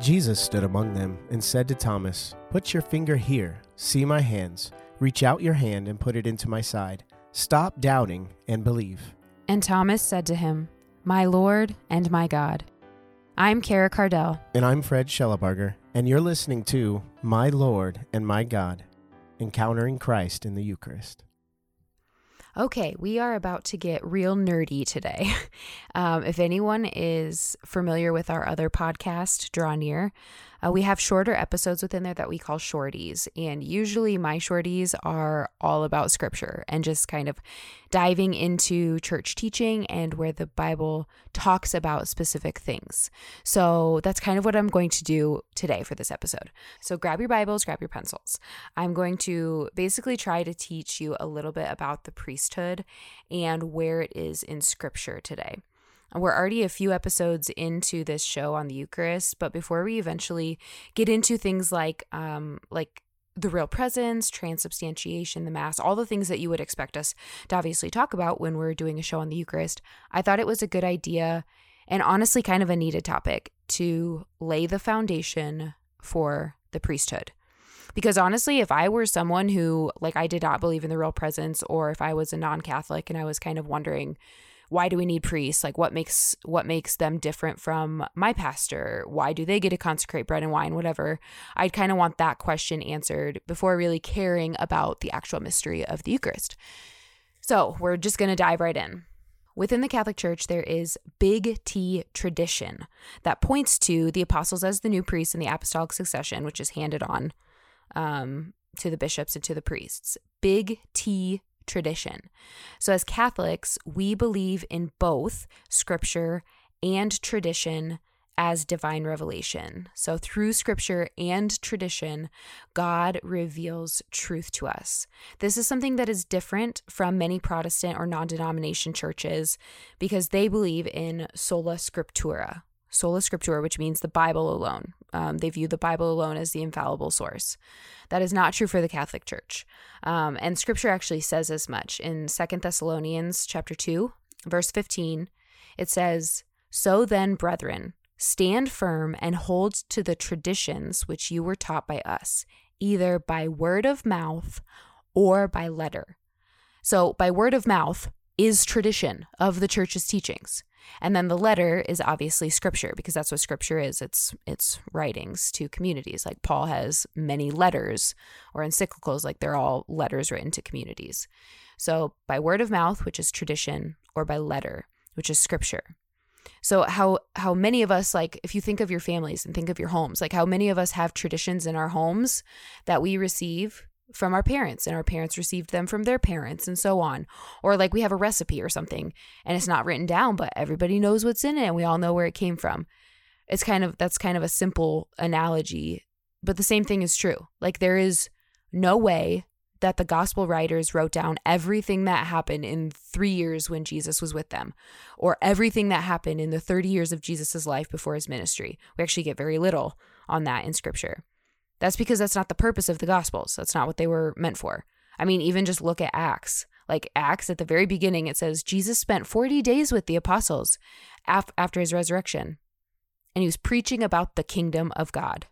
Jesus stood among them and said to Thomas, Put your finger here, see my hands, reach out your hand and put it into my side. Stop doubting and believe. And Thomas said to him, My Lord and my God. I'm Kara Cardell. And I'm Fred Schellebarger, and you're listening to My Lord and My God Encountering Christ in the Eucharist. Okay, we are about to get real nerdy today. Um, if anyone is familiar with our other podcast, Draw Near, uh, we have shorter episodes within there that we call shorties. And usually my shorties are all about scripture and just kind of diving into church teaching and where the Bible talks about specific things. So that's kind of what I'm going to do today for this episode. So grab your Bibles, grab your pencils. I'm going to basically try to teach you a little bit about the priesthood and where it is in scripture today. We're already a few episodes into this show on the Eucharist, but before we eventually get into things like um like the real presence, transubstantiation, the mass, all the things that you would expect us to obviously talk about when we're doing a show on the Eucharist, I thought it was a good idea and honestly kind of a needed topic to lay the foundation for the priesthood. Because honestly, if I were someone who, like, I did not believe in the real presence, or if I was a non Catholic and I was kind of wondering, why do we need priests? Like what makes what makes them different from my pastor? Why do they get to consecrate bread and wine? Whatever. I'd kind of want that question answered before really caring about the actual mystery of the eucharist. So we're just going to dive right in Within the Catholic Church, there is big T tradition that points to the apostles as the new priests in the apostolic succession, which is handed on um, to the bishops and to the priests. Big T tradition. So, as Catholics, we believe in both scripture and tradition as divine revelation. So, through scripture and tradition, God reveals truth to us. This is something that is different from many Protestant or non denomination churches because they believe in sola scriptura, sola scriptura, which means the Bible alone. Um, they view the Bible alone as the infallible source. That is not true for the Catholic Church. Um, and Scripture actually says as much in Second Thessalonians chapter two, verse fifteen. It says, "So then, brethren, stand firm and hold to the traditions which you were taught by us, either by word of mouth or by letter." So, by word of mouth is tradition of the church's teachings. And then the letter is obviously scripture because that's what scripture is. It's it's writings to communities. Like Paul has many letters or encyclicals like they're all letters written to communities. So by word of mouth, which is tradition, or by letter, which is scripture. So how how many of us like if you think of your families and think of your homes, like how many of us have traditions in our homes that we receive from our parents and our parents received them from their parents and so on? Or like we have a recipe or something and it's not written down but everybody knows what's in it and we all know where it came from. It's kind of that's kind of a simple analogy but the same thing is true. Like there is no way that the gospel writers wrote down everything that happened in 3 years when Jesus was with them or everything that happened in the 30 years of Jesus's life before his ministry we actually get very little on that in scripture that's because that's not the purpose of the Gospels. That's not what they were meant for. I mean, even just look at Acts. Like Acts at the very beginning, it says Jesus spent 40 days with the apostles af- after his resurrection, and he was preaching about the kingdom of God.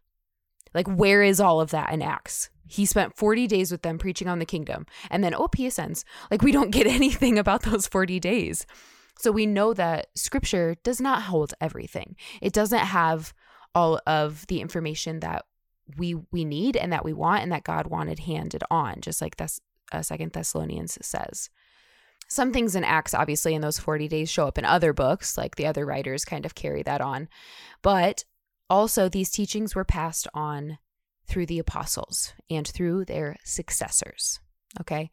Like, where is all of that in Acts? He spent 40 days with them preaching on the kingdom, and then, oh, ascends. Like, we don't get anything about those 40 days. So we know that scripture does not hold everything, it doesn't have all of the information that we we need and that we want and that God wanted handed on, just like this uh, Second Thessalonians says. Some things in Acts, obviously, in those 40 days show up in other books, like the other writers kind of carry that on. But also, these teachings were passed on through the apostles and through their successors. Okay.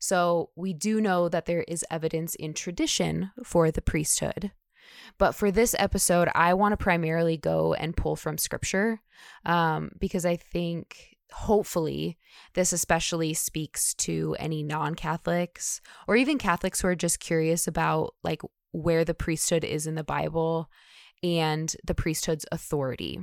So we do know that there is evidence in tradition for the priesthood, but for this episode, I want to primarily go and pull from scripture um, because I think hopefully this especially speaks to any non-catholics or even catholics who are just curious about like where the priesthood is in the bible and the priesthood's authority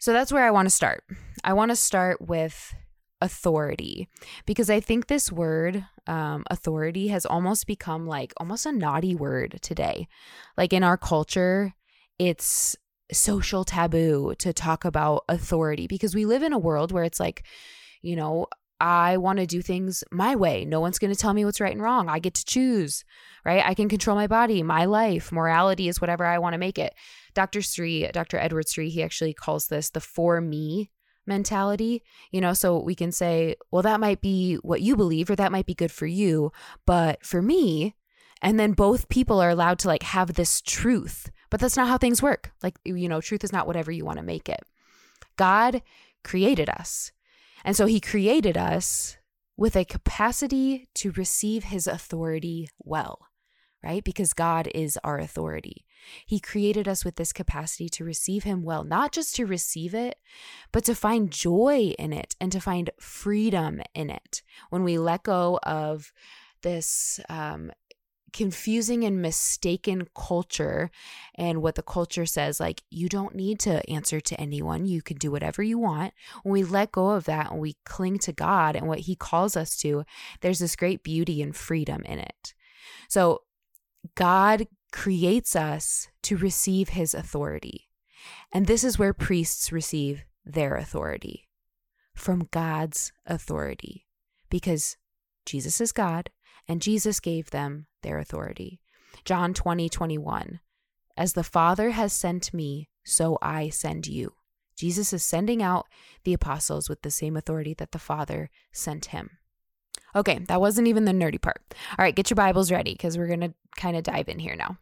so that's where i want to start i want to start with authority because I think this word, um, authority, has almost become like almost a naughty word today. Like in our culture, it's social taboo to talk about authority because we live in a world where it's like, you know, I want to do things my way. No one's going to tell me what's right and wrong. I get to choose, right? I can control my body, my life. Morality is whatever I want to make it. Dr. Sri, Dr. Edward Sri, he actually calls this the for me mentality. You know, so we can say, well, that might be what you believe or that might be good for you. But for me, and then both people are allowed to like have this truth. But that's not how things work. Like, you know, truth is not whatever you want to make it. God created us. And so he created us with a capacity to receive his authority well, right? Because God is our authority. He created us with this capacity to receive him well, not just to receive it, but to find joy in it and to find freedom in it. When we let go of this um, confusing and mistaken culture and what the culture says like you don't need to answer to anyone. You can do whatever you want. When we let go of that and we cling to god and what he calls us to there's this great beauty and freedom in it. So god creates us to receive his authority. And this is where priests receive their authority from god's authority because jesus is god and Jesus gave them their authority. John 20, 21. As the Father has sent me, so I send you. Jesus is sending out the apostles with the same authority that the Father sent him. Okay, that wasn't even the nerdy part. All right, get your Bibles ready because we're going to kind of dive in here now.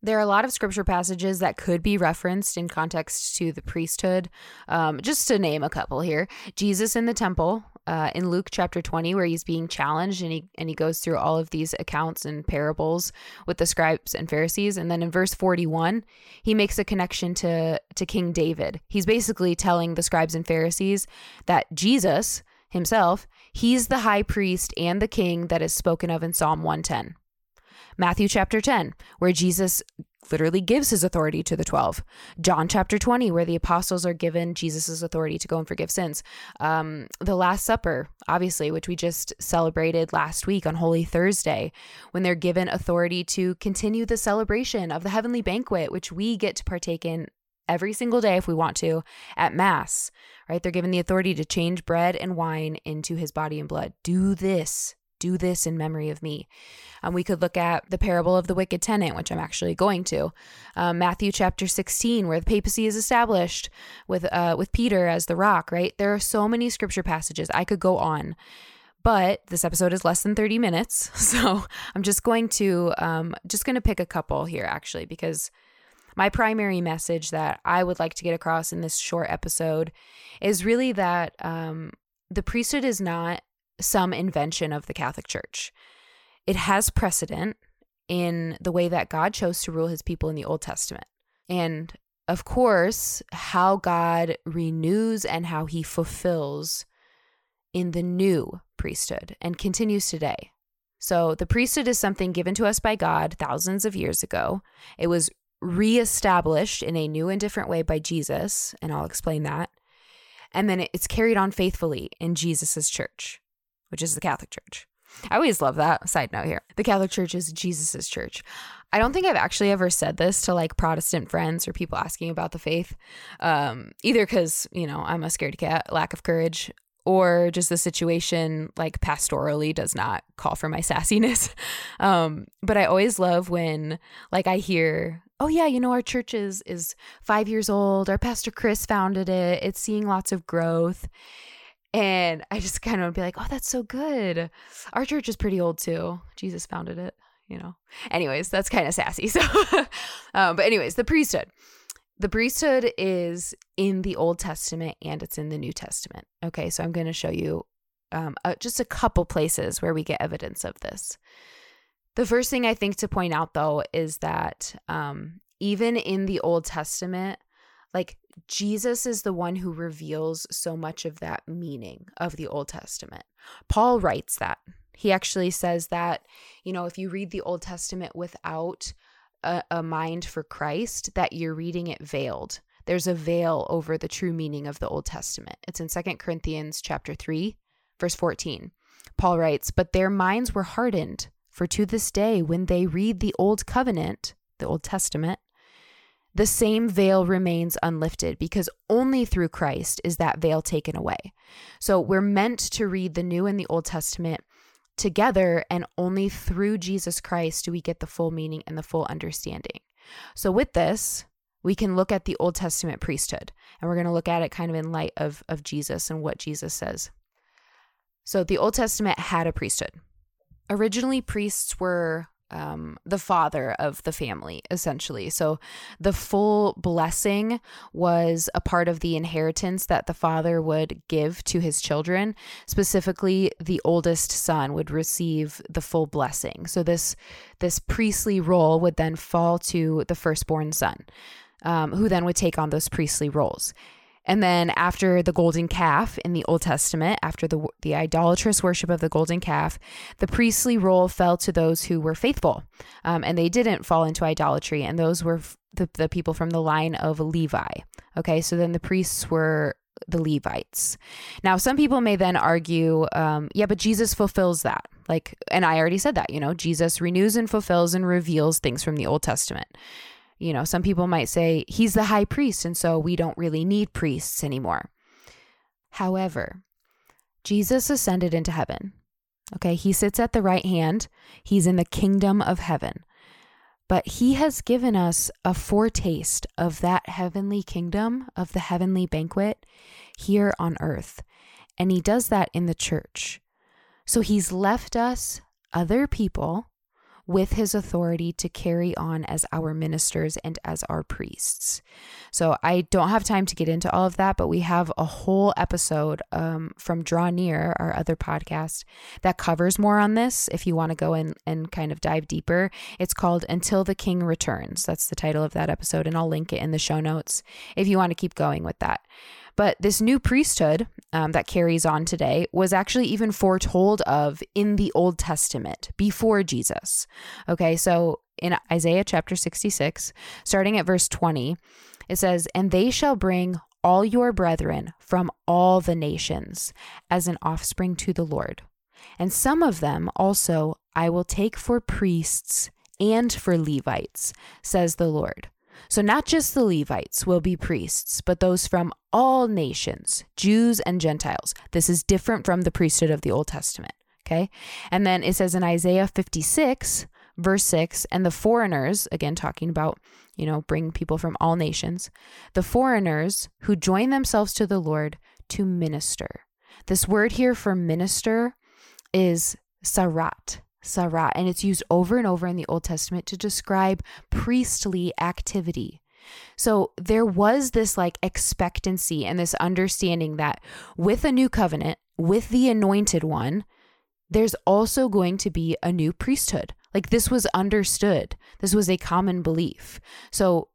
There are a lot of scripture passages that could be referenced in context to the priesthood. Um, just to name a couple here Jesus in the temple uh, in Luke chapter 20, where he's being challenged and he, and he goes through all of these accounts and parables with the scribes and Pharisees. And then in verse 41, he makes a connection to, to King David. He's basically telling the scribes and Pharisees that Jesus himself, he's the high priest and the king that is spoken of in Psalm 110. Matthew chapter 10, where Jesus literally gives his authority to the 12. John chapter 20, where the apostles are given Jesus' authority to go and forgive sins. Um, the Last Supper, obviously, which we just celebrated last week on Holy Thursday, when they're given authority to continue the celebration of the heavenly banquet, which we get to partake in every single day if we want to at Mass, right? They're given the authority to change bread and wine into his body and blood. Do this do this in memory of me. Um, we could look at the parable of the wicked tenant, which I'm actually going to. Um, Matthew chapter 16, where the papacy is established with uh, with Peter as the rock. Right? There are so many scripture passages. I could go on, but this episode is less than 30 minutes, so I'm just going to um, just going to pick a couple here actually because my primary message that I would like to get across in this short episode is really that um, the priesthood is not some invention of the Catholic Church. It has precedent in the way that God chose to rule his people in the Old Testament. And of course, how God renews and how he fulfills in the new priesthood and continues today. So, the priesthood is something given to us by God thousands of years ago. It was reestablished in a new and different way by Jesus, and I'll explain that. And then it's carried on faithfully in Jesus' church which is the Catholic Church. I always love that. Side note here. The Catholic Church is Jesus's church. I don't think I've actually ever said this to like Protestant friends or people asking about the faith. Um, either because, you know, I'm a scared cat, lack of courage, or just the situation like pastorally does not call for my sassiness. Um, but I always love when like I hear, oh yeah, you know, our church is is five years old. Our pastor Chris founded it. It's seeing lots of growth. And I just kind of would be like, oh, that's so good. Our church is pretty old too. Jesus founded it, you know. Anyways, that's kind of sassy. So, um, but anyways, the priesthood. The priesthood is in the Old Testament and it's in the New Testament. Okay, so I'm going to show you um, uh, just a couple places where we get evidence of this. The first thing I think to point out, though, is that um, even in the Old Testament, like Jesus is the one who reveals so much of that meaning of the Old Testament. Paul writes that. He actually says that, you know, if you read the Old Testament without a, a mind for Christ, that you're reading it veiled. There's a veil over the true meaning of the Old Testament. It's in Second Corinthians chapter 3, verse 14. Paul writes, "But their minds were hardened, for to this day when they read the Old Covenant, the Old Testament, the same veil remains unlifted because only through Christ is that veil taken away. So we're meant to read the New and the Old Testament together, and only through Jesus Christ do we get the full meaning and the full understanding. So, with this, we can look at the Old Testament priesthood, and we're going to look at it kind of in light of, of Jesus and what Jesus says. So, the Old Testament had a priesthood. Originally, priests were um, the father of the family, essentially. So the full blessing was a part of the inheritance that the father would give to his children. Specifically, the oldest son would receive the full blessing. So this this priestly role would then fall to the firstborn son, um, who then would take on those priestly roles. And then after the golden calf in the Old Testament, after the the idolatrous worship of the golden calf, the priestly role fell to those who were faithful, um, and they didn't fall into idolatry, and those were the, the people from the line of Levi. Okay, so then the priests were the Levites. Now, some people may then argue, um, yeah, but Jesus fulfills that. Like, and I already said that, you know, Jesus renews and fulfills and reveals things from the Old Testament. You know, some people might say he's the high priest, and so we don't really need priests anymore. However, Jesus ascended into heaven. Okay, he sits at the right hand, he's in the kingdom of heaven. But he has given us a foretaste of that heavenly kingdom, of the heavenly banquet here on earth. And he does that in the church. So he's left us, other people, with his authority to carry on as our ministers and as our priests. So I don't have time to get into all of that, but we have a whole episode um, from Draw Near, our other podcast, that covers more on this. If you want to go in and kind of dive deeper, it's called Until the King Returns. That's the title of that episode, and I'll link it in the show notes if you want to keep going with that. But this new priesthood um, that carries on today was actually even foretold of in the Old Testament before Jesus. Okay, so in Isaiah chapter 66, starting at verse 20, it says, And they shall bring all your brethren from all the nations as an offspring to the Lord. And some of them also I will take for priests and for Levites, says the Lord. So, not just the Levites will be priests, but those from all nations, Jews and Gentiles. This is different from the priesthood of the Old Testament. Okay. And then it says in Isaiah 56, verse 6, and the foreigners, again, talking about, you know, bring people from all nations, the foreigners who join themselves to the Lord to minister. This word here for minister is sarat. Sarat, and it's used over and over in the Old Testament to describe priestly activity. So there was this like expectancy and this understanding that with a new covenant, with the anointed one, there's also going to be a new priesthood. Like this was understood, this was a common belief. So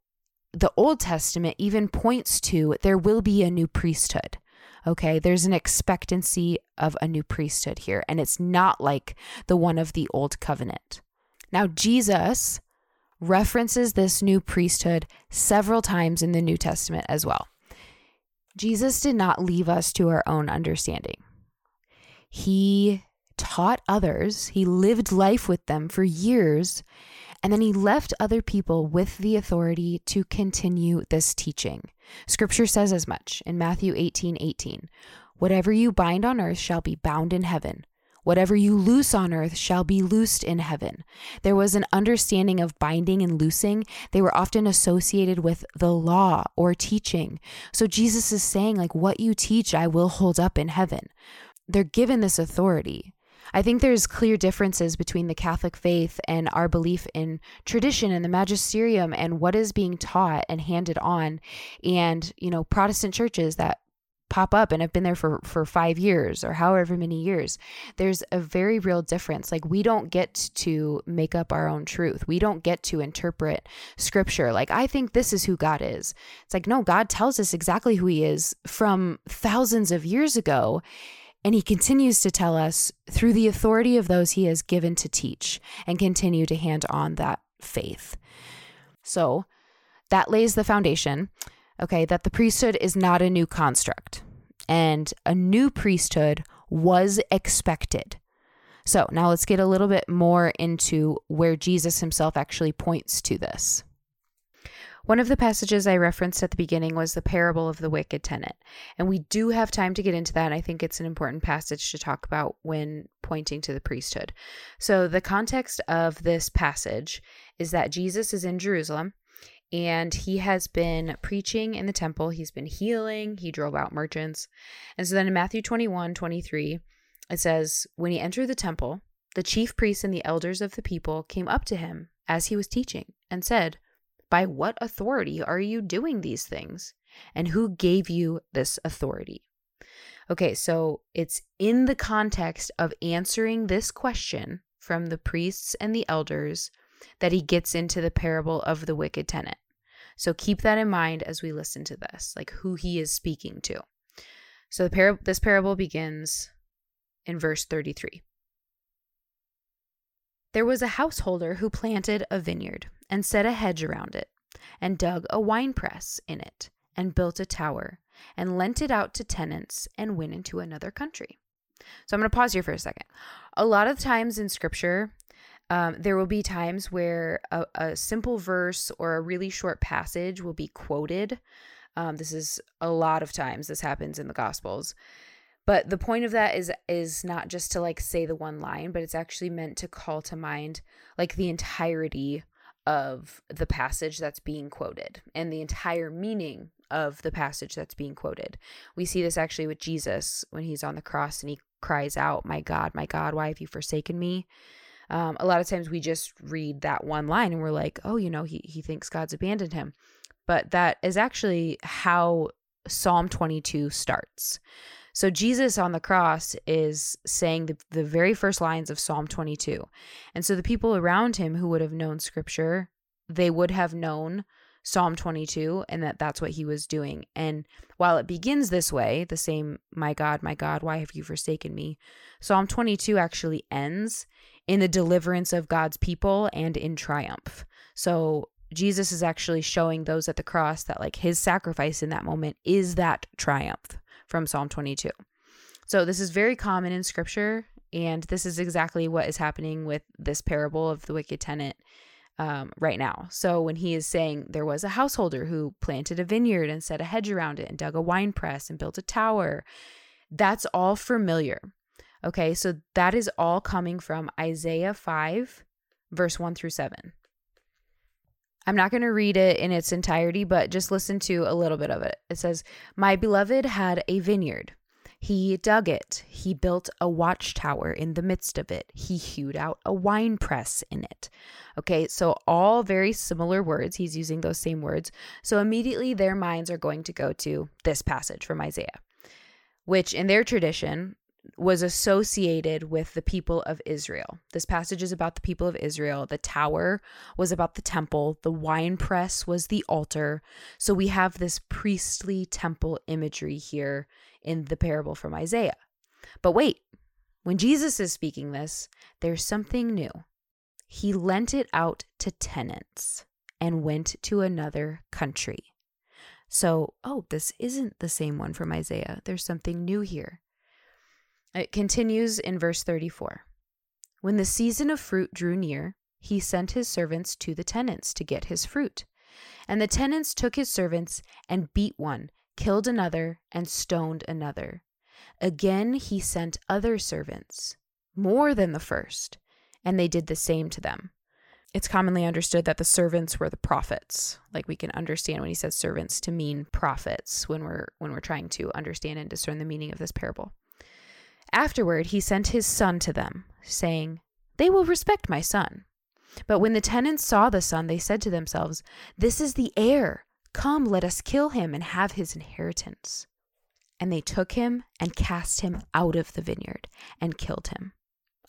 the Old Testament even points to there will be a new priesthood. Okay, there's an expectancy of a new priesthood here, and it's not like the one of the old covenant. Now, Jesus references this new priesthood several times in the New Testament as well. Jesus did not leave us to our own understanding. He taught others, he lived life with them for years, and then he left other people with the authority to continue this teaching. Scripture says as much in Matthew 18 18. Whatever you bind on earth shall be bound in heaven. Whatever you loose on earth shall be loosed in heaven. There was an understanding of binding and loosing. They were often associated with the law or teaching. So Jesus is saying, like, what you teach, I will hold up in heaven. They're given this authority. I think there's clear differences between the Catholic faith and our belief in tradition and the magisterium and what is being taught and handed on. And you know Protestant churches that pop up and have been there for for 5 years or however many years there's a very real difference. Like we don't get to make up our own truth. We don't get to interpret scripture. Like i think this is who god is. It's like no god tells us exactly who he is from thousands of years ago and he continues to tell us through the authority of those he has given to teach and continue to hand on that faith. So that lays the foundation, okay, that the priesthood is not a new construct and a new priesthood was expected. So now let's get a little bit more into where Jesus himself actually points to this. One of the passages I referenced at the beginning was the parable of the wicked tenant. And we do have time to get into that. I think it's an important passage to talk about when pointing to the priesthood. So, the context of this passage is that Jesus is in Jerusalem and he has been preaching in the temple. He's been healing, he drove out merchants. And so then in Matthew 21 23, it says, When he entered the temple, the chief priests and the elders of the people came up to him as he was teaching and said, by what authority are you doing these things? And who gave you this authority? Okay, so it's in the context of answering this question from the priests and the elders that he gets into the parable of the wicked tenant. So keep that in mind as we listen to this, like who he is speaking to. So the par- this parable begins in verse 33. There was a householder who planted a vineyard and set a hedge around it, and dug a winepress in it, and built a tower, and lent it out to tenants, and went into another country. So I'm going to pause here for a second. A lot of times in scripture, um, there will be times where a, a, simple verse or a really short passage will be quoted. Um, this is a lot of times this happens in the Gospels. But the point of that is is not just to like say the one line, but it's actually meant to call to mind like the entirety of the passage that's being quoted and the entire meaning of the passage that's being quoted. We see this actually with Jesus when he's on the cross and he cries out, My God, my God, why have you forsaken me? Um, a lot of times we just read that one line and we're like, oh, you know, he, he thinks God's abandoned him. But that is actually how Psalm 22 starts. So Jesus on the cross is saying the, the very first lines of Psalm 22. And so the people around him who would have known scripture, they would have known Psalm 22 and that that's what he was doing. And while it begins this way, the same, my God, my God, why have you forsaken me? Psalm 22 actually ends in the deliverance of God's people and in triumph. So Jesus is actually showing those at the cross that like his sacrifice in that moment is that triumph from Psalm 22. So this is very common in scripture, and this is exactly what is happening with this parable of the wicked tenant um, right now. So when he is saying there was a householder who planted a vineyard and set a hedge around it and dug a wine press and built a tower, that's all familiar. Okay, so that is all coming from Isaiah 5, verse 1 through 7. I'm not going to read it in its entirety, but just listen to a little bit of it. It says, My beloved had a vineyard. He dug it. He built a watchtower in the midst of it. He hewed out a wine press in it. Okay, so all very similar words. He's using those same words. So immediately their minds are going to go to this passage from Isaiah, which in their tradition was associated with the people of Israel. This passage is about the people of Israel. The tower was about the temple, the wine press was the altar. So we have this priestly temple imagery here in the parable from Isaiah. But wait, when Jesus is speaking this, there's something new. He lent it out to tenants and went to another country. So, oh, this isn't the same one from Isaiah. There's something new here. It continues in verse 34. When the season of fruit drew near, he sent his servants to the tenants to get his fruit. And the tenants took his servants and beat one, killed another, and stoned another. Again he sent other servants, more than the first, and they did the same to them. It's commonly understood that the servants were the prophets. Like we can understand when he says servants to mean prophets when we're when we're trying to understand and discern the meaning of this parable. Afterward, he sent his son to them, saying, They will respect my son. But when the tenants saw the son, they said to themselves, This is the heir. Come, let us kill him and have his inheritance. And they took him and cast him out of the vineyard and killed him.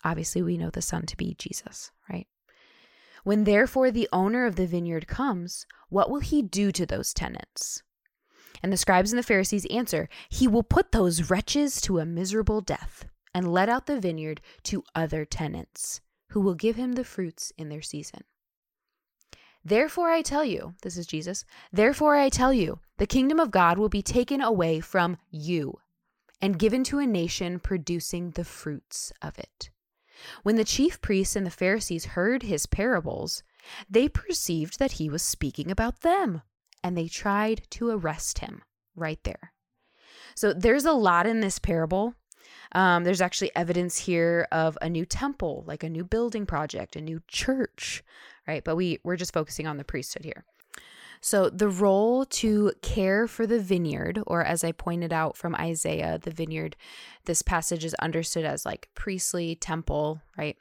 Obviously, we know the son to be Jesus, right? When therefore the owner of the vineyard comes, what will he do to those tenants? And the scribes and the Pharisees answer, He will put those wretches to a miserable death and let out the vineyard to other tenants, who will give him the fruits in their season. Therefore, I tell you, this is Jesus, therefore I tell you, the kingdom of God will be taken away from you and given to a nation producing the fruits of it. When the chief priests and the Pharisees heard his parables, they perceived that he was speaking about them and they tried to arrest him right there. So there's a lot in this parable. Um, there's actually evidence here of a new temple, like a new building project, a new church, right? But we we're just focusing on the priesthood here. So the role to care for the vineyard, or as I pointed out from Isaiah, the vineyard, this passage is understood as like priestly temple, right?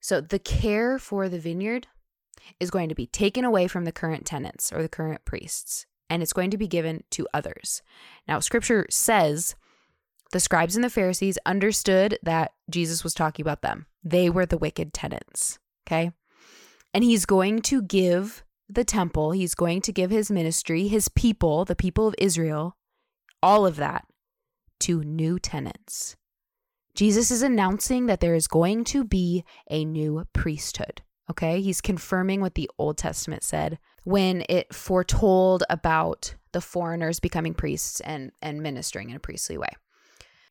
So the care for the vineyard is going to be taken away from the current tenants or the current priests, and it's going to be given to others. Now, scripture says the scribes and the Pharisees understood that Jesus was talking about them. They were the wicked tenants, okay? And he's going to give the temple, he's going to give his ministry, his people, the people of Israel, all of that to new tenants. Jesus is announcing that there is going to be a new priesthood. Okay. He's confirming what the Old Testament said when it foretold about the foreigners becoming priests and, and ministering in a priestly way.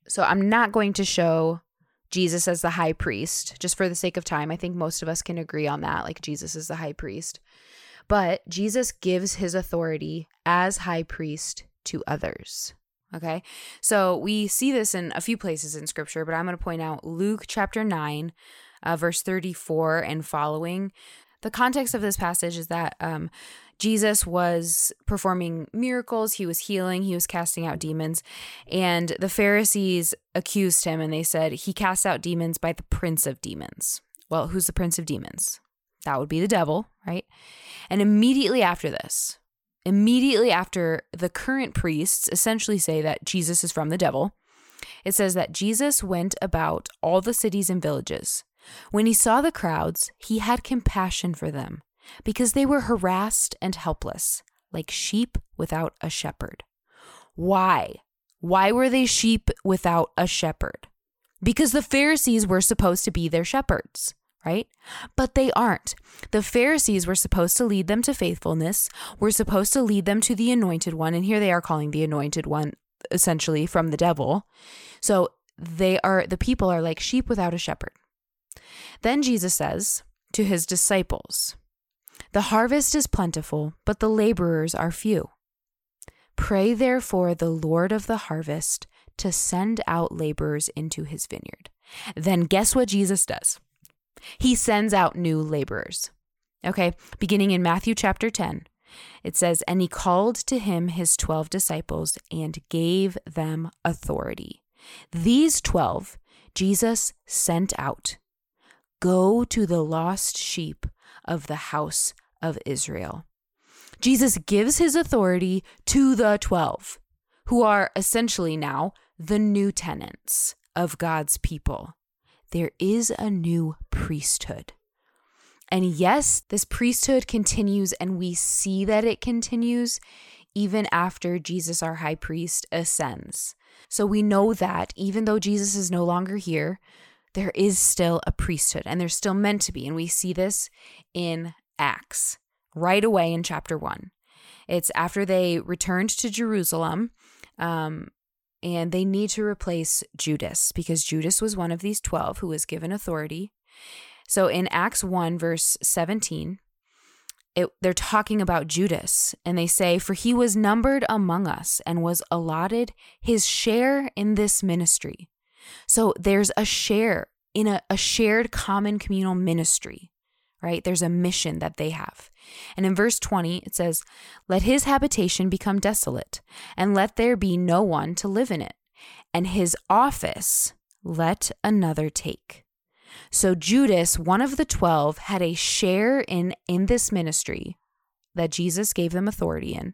So I'm not going to show Jesus as the high priest just for the sake of time. I think most of us can agree on that. Like Jesus is the high priest. But Jesus gives his authority as high priest to others. Okay. So we see this in a few places in scripture, but I'm going to point out Luke chapter 9, uh, verse 34 and following. The context of this passage is that um, Jesus was performing miracles, he was healing, he was casting out demons, and the Pharisees accused him and they said, He casts out demons by the prince of demons. Well, who's the prince of demons? That would be the devil, right? And immediately after this, immediately after the current priests essentially say that Jesus is from the devil, it says that Jesus went about all the cities and villages. When he saw the crowds, he had compassion for them because they were harassed and helpless, like sheep without a shepherd. Why? Why were they sheep without a shepherd? Because the Pharisees were supposed to be their shepherds right? But they aren't. The Pharisees were supposed to lead them to faithfulness, were supposed to lead them to the anointed one. And here they are calling the anointed one essentially from the devil. So they are, the people are like sheep without a shepherd. Then Jesus says to his disciples, The harvest is plentiful, but the laborers are few. Pray therefore the Lord of the harvest to send out laborers into his vineyard. Then guess what Jesus does? He sends out new laborers. Okay, beginning in Matthew chapter 10, it says, And he called to him his 12 disciples and gave them authority. These 12 Jesus sent out. Go to the lost sheep of the house of Israel. Jesus gives his authority to the 12, who are essentially now the new tenants of God's people there is a new priesthood. And yes, this priesthood continues, and we see that it continues even after Jesus, our high priest, ascends. So we know that even though Jesus is no longer here, there is still a priesthood, and there's still meant to be. And we see this in Acts right away in chapter one. It's after they returned to Jerusalem. Um, and they need to replace Judas because Judas was one of these 12 who was given authority. So in Acts 1, verse 17, it, they're talking about Judas, and they say, For he was numbered among us and was allotted his share in this ministry. So there's a share in a, a shared common communal ministry right? There's a mission that they have. And in verse 20, it says, Let his habitation become desolate, and let there be no one to live in it, and his office let another take. So Judas, one of the 12, had a share in in this ministry that Jesus gave them authority in.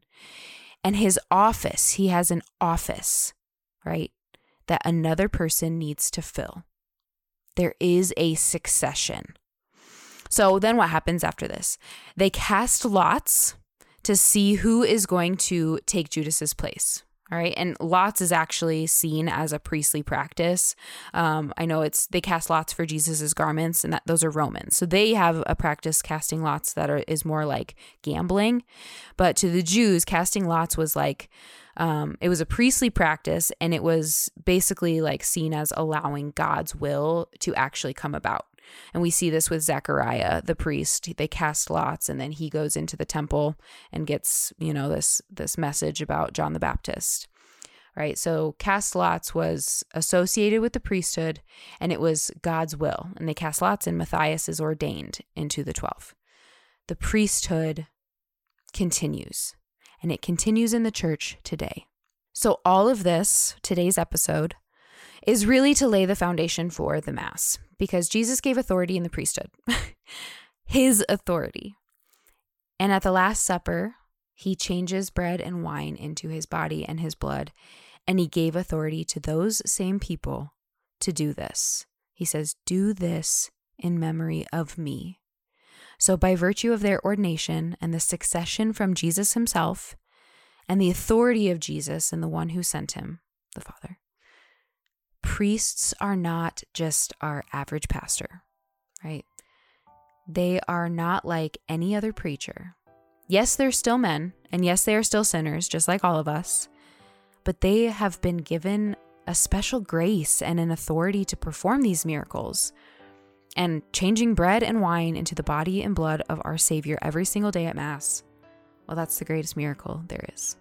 And his office, he has an office, right? That another person needs to fill. There is a succession. So then what happens after this? They cast lots to see who is going to take Judas's place. All right. And lots is actually seen as a priestly practice. Um, I know it's they cast lots for Jesus's garments, and that those are Romans. So they have a practice casting lots that are is more like gambling. But to the Jews, casting lots was like um, it was a priestly practice, and it was basically like seen as allowing God's will to actually come about. And we see this with Zechariah, the priest. They cast lots and then he goes into the temple and gets, you know, this this message about John the Baptist. Right? So cast lots was associated with the priesthood and it was God's will. And they cast lots and Matthias is ordained into the 12. The priesthood continues and it continues in the church today. So all of this, today's episode, is really to lay the foundation for the Mass because Jesus gave authority in the priesthood, his authority. And at the Last Supper, he changes bread and wine into his body and his blood, and he gave authority to those same people to do this. He says, Do this in memory of me. So, by virtue of their ordination and the succession from Jesus himself, and the authority of Jesus and the one who sent him, the Father, priests are not just our average pastor, right? They are not like any other preacher. Yes, they're still men, and yes, they are still sinners, just like all of us, but they have been given a special grace and an authority to perform these miracles and changing bread and wine into the body and blood of our Savior every single day at Mass. Well, that's the greatest miracle there is.